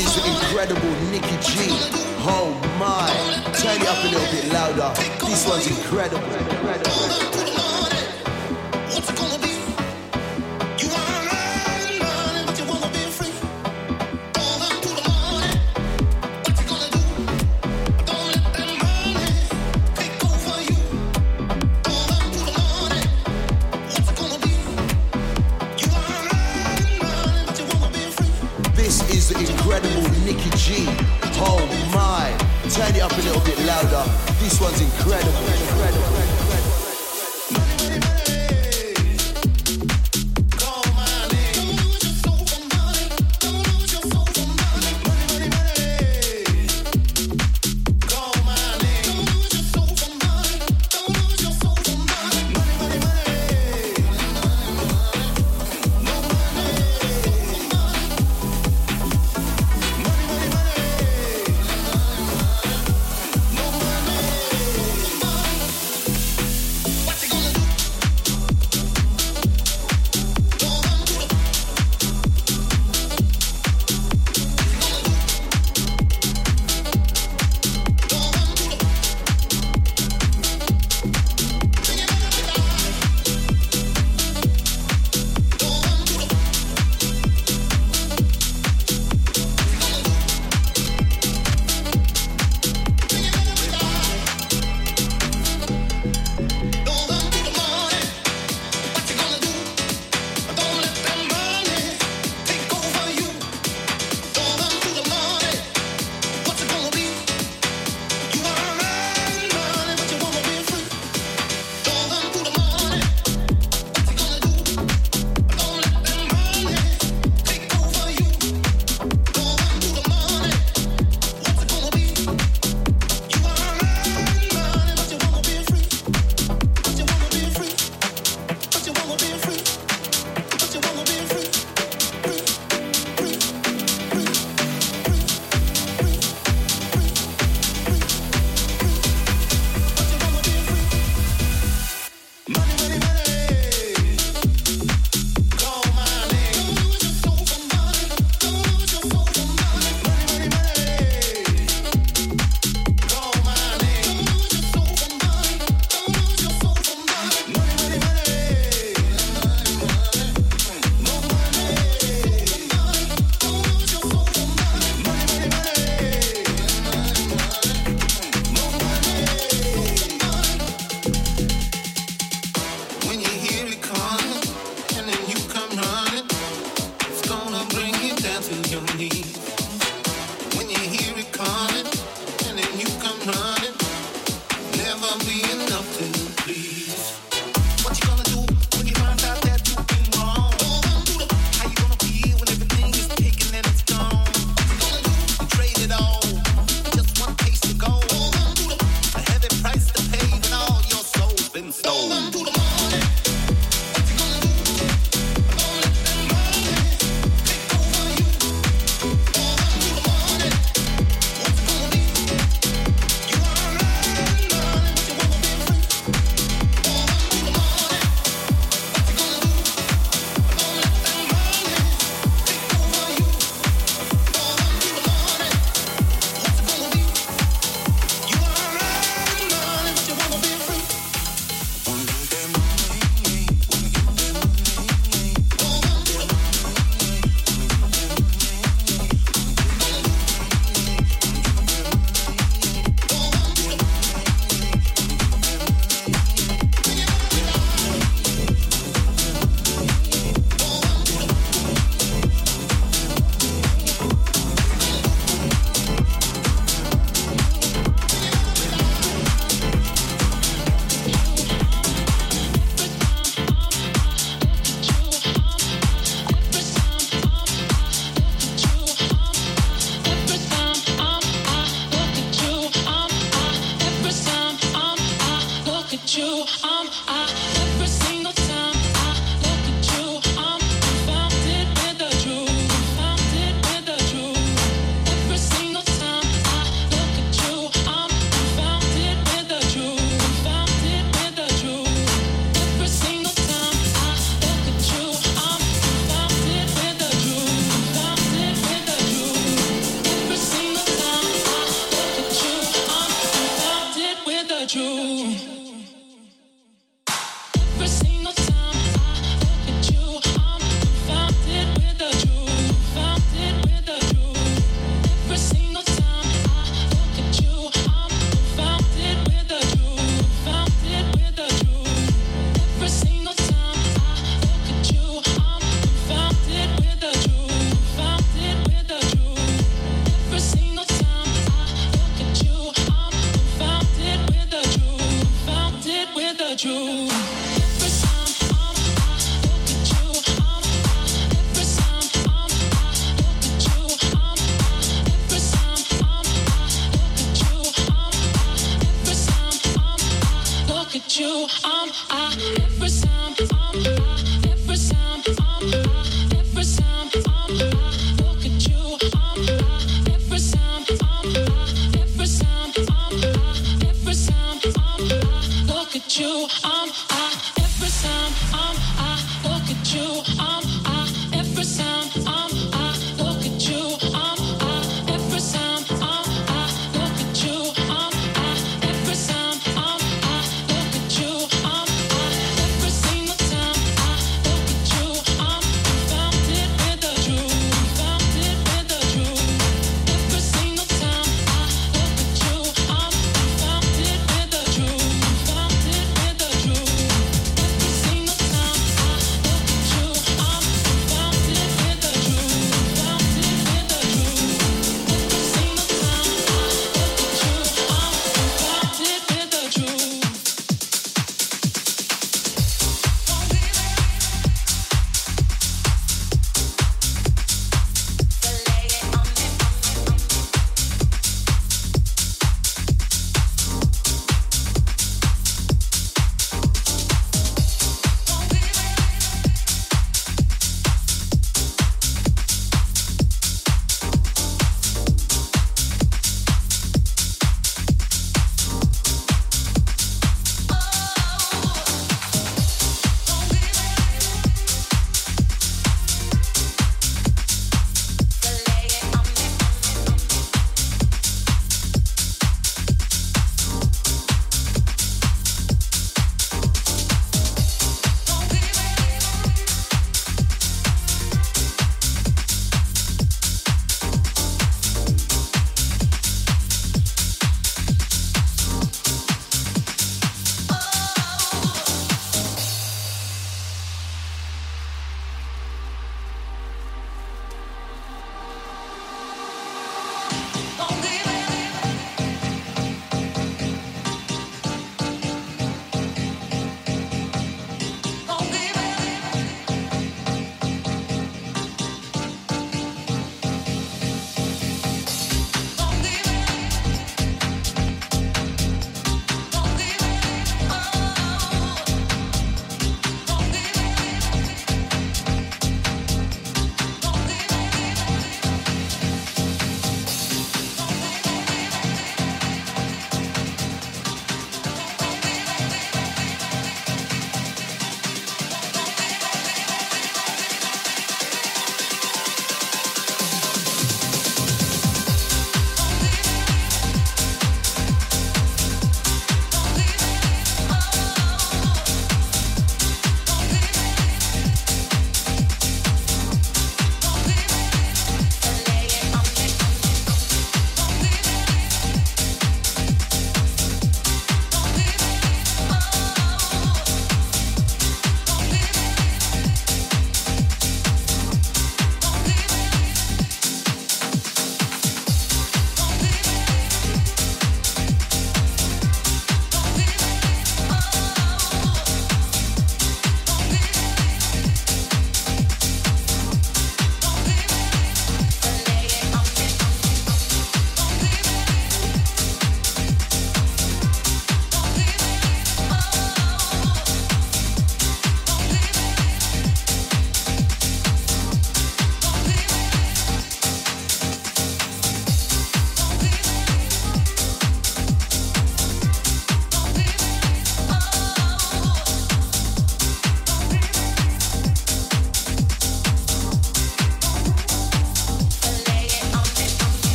is the incredible Nicky G. Oh my, turn it up a little bit louder. This one's incredible. This one's incredible.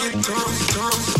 Gon' make it.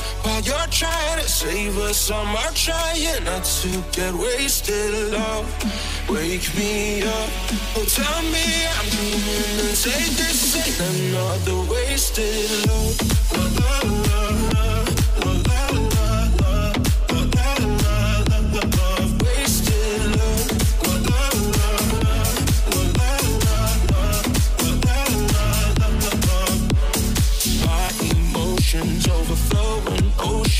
while you're trying to save us. I'm trying not to get wasted. Love, wake me up. Oh, tell me I'm dreaming and say this ain't another wasted love. La, la,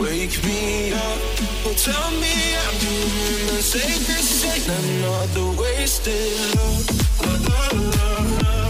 Wake me up, oh tell me I'm doing the safest thing. I'm not the wasted love, love, love, love.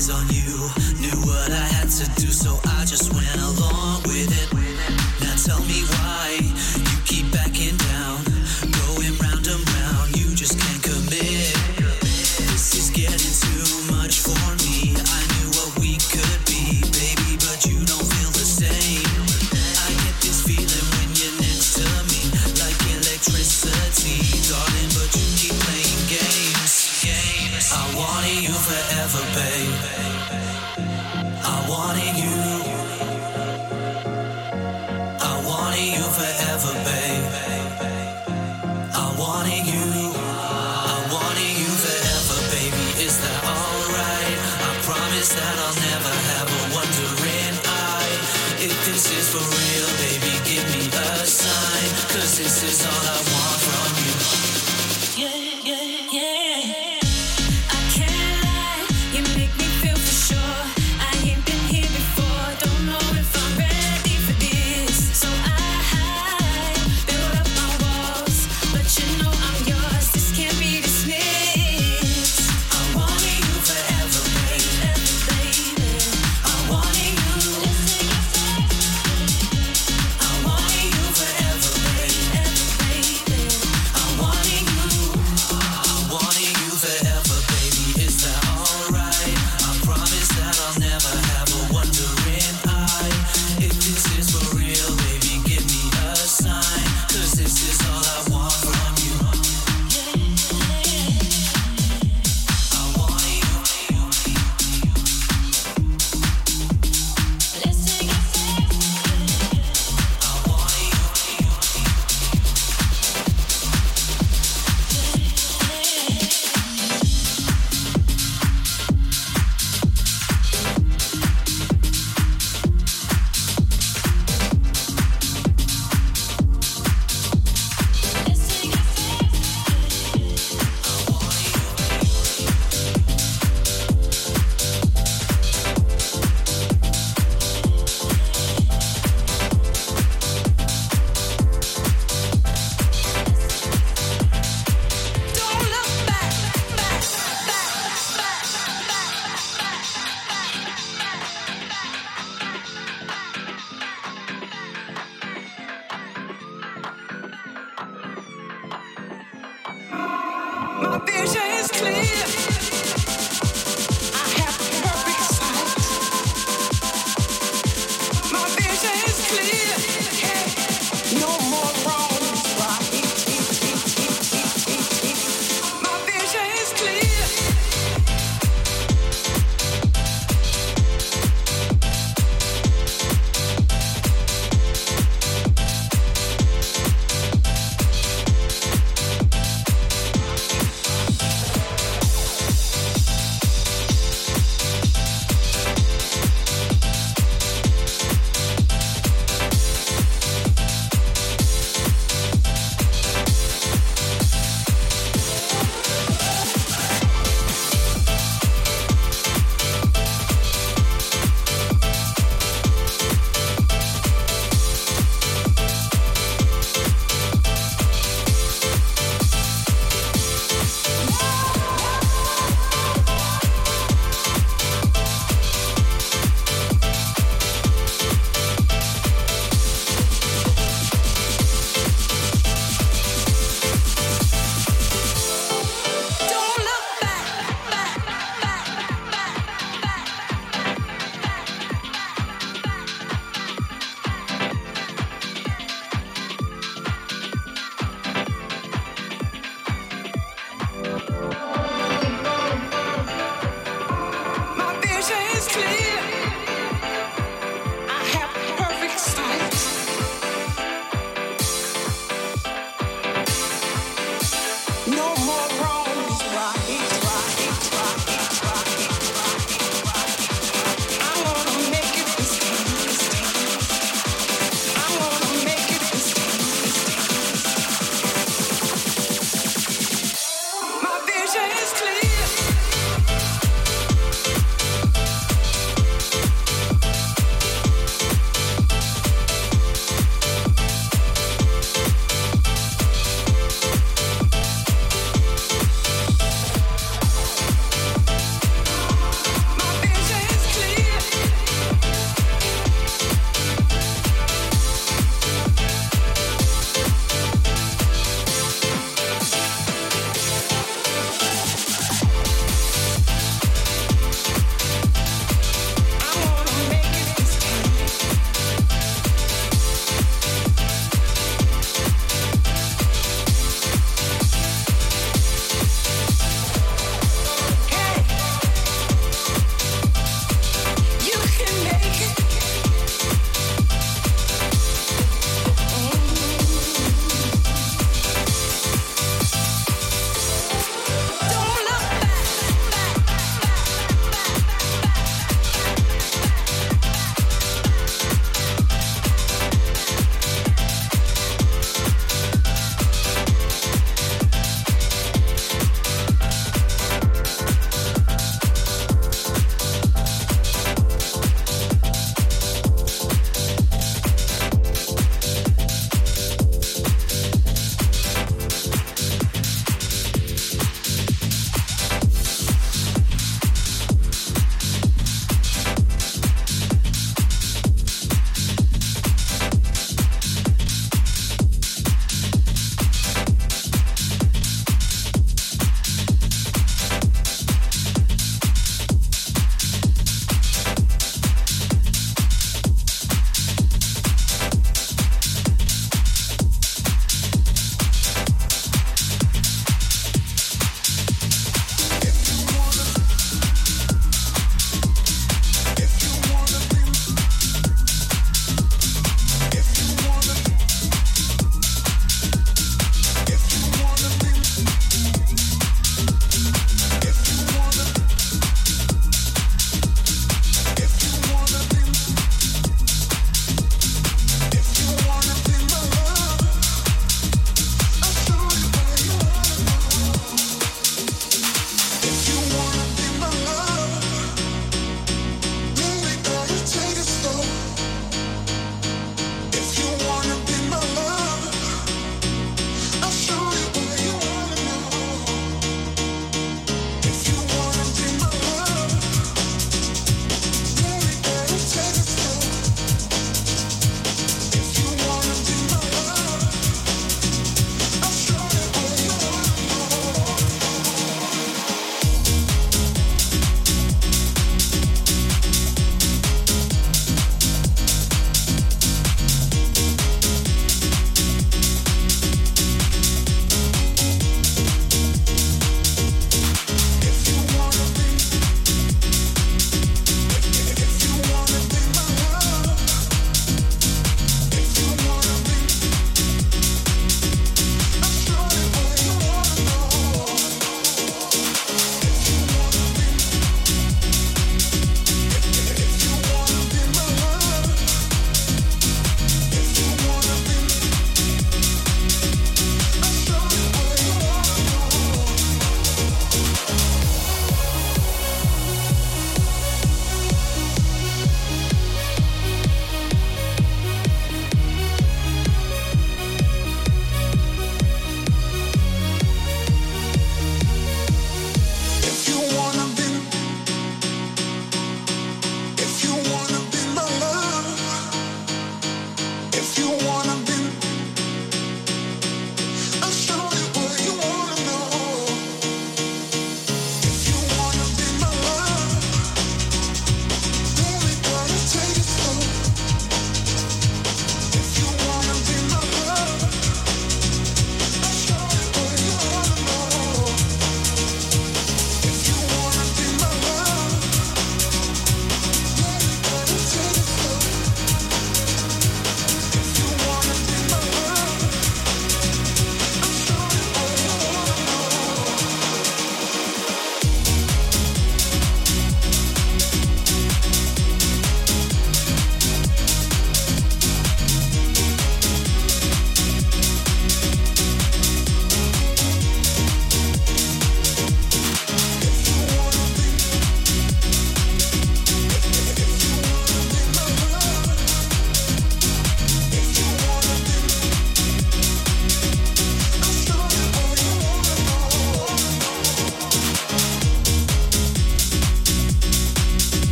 eyes on you. Knew what I had to do, so I.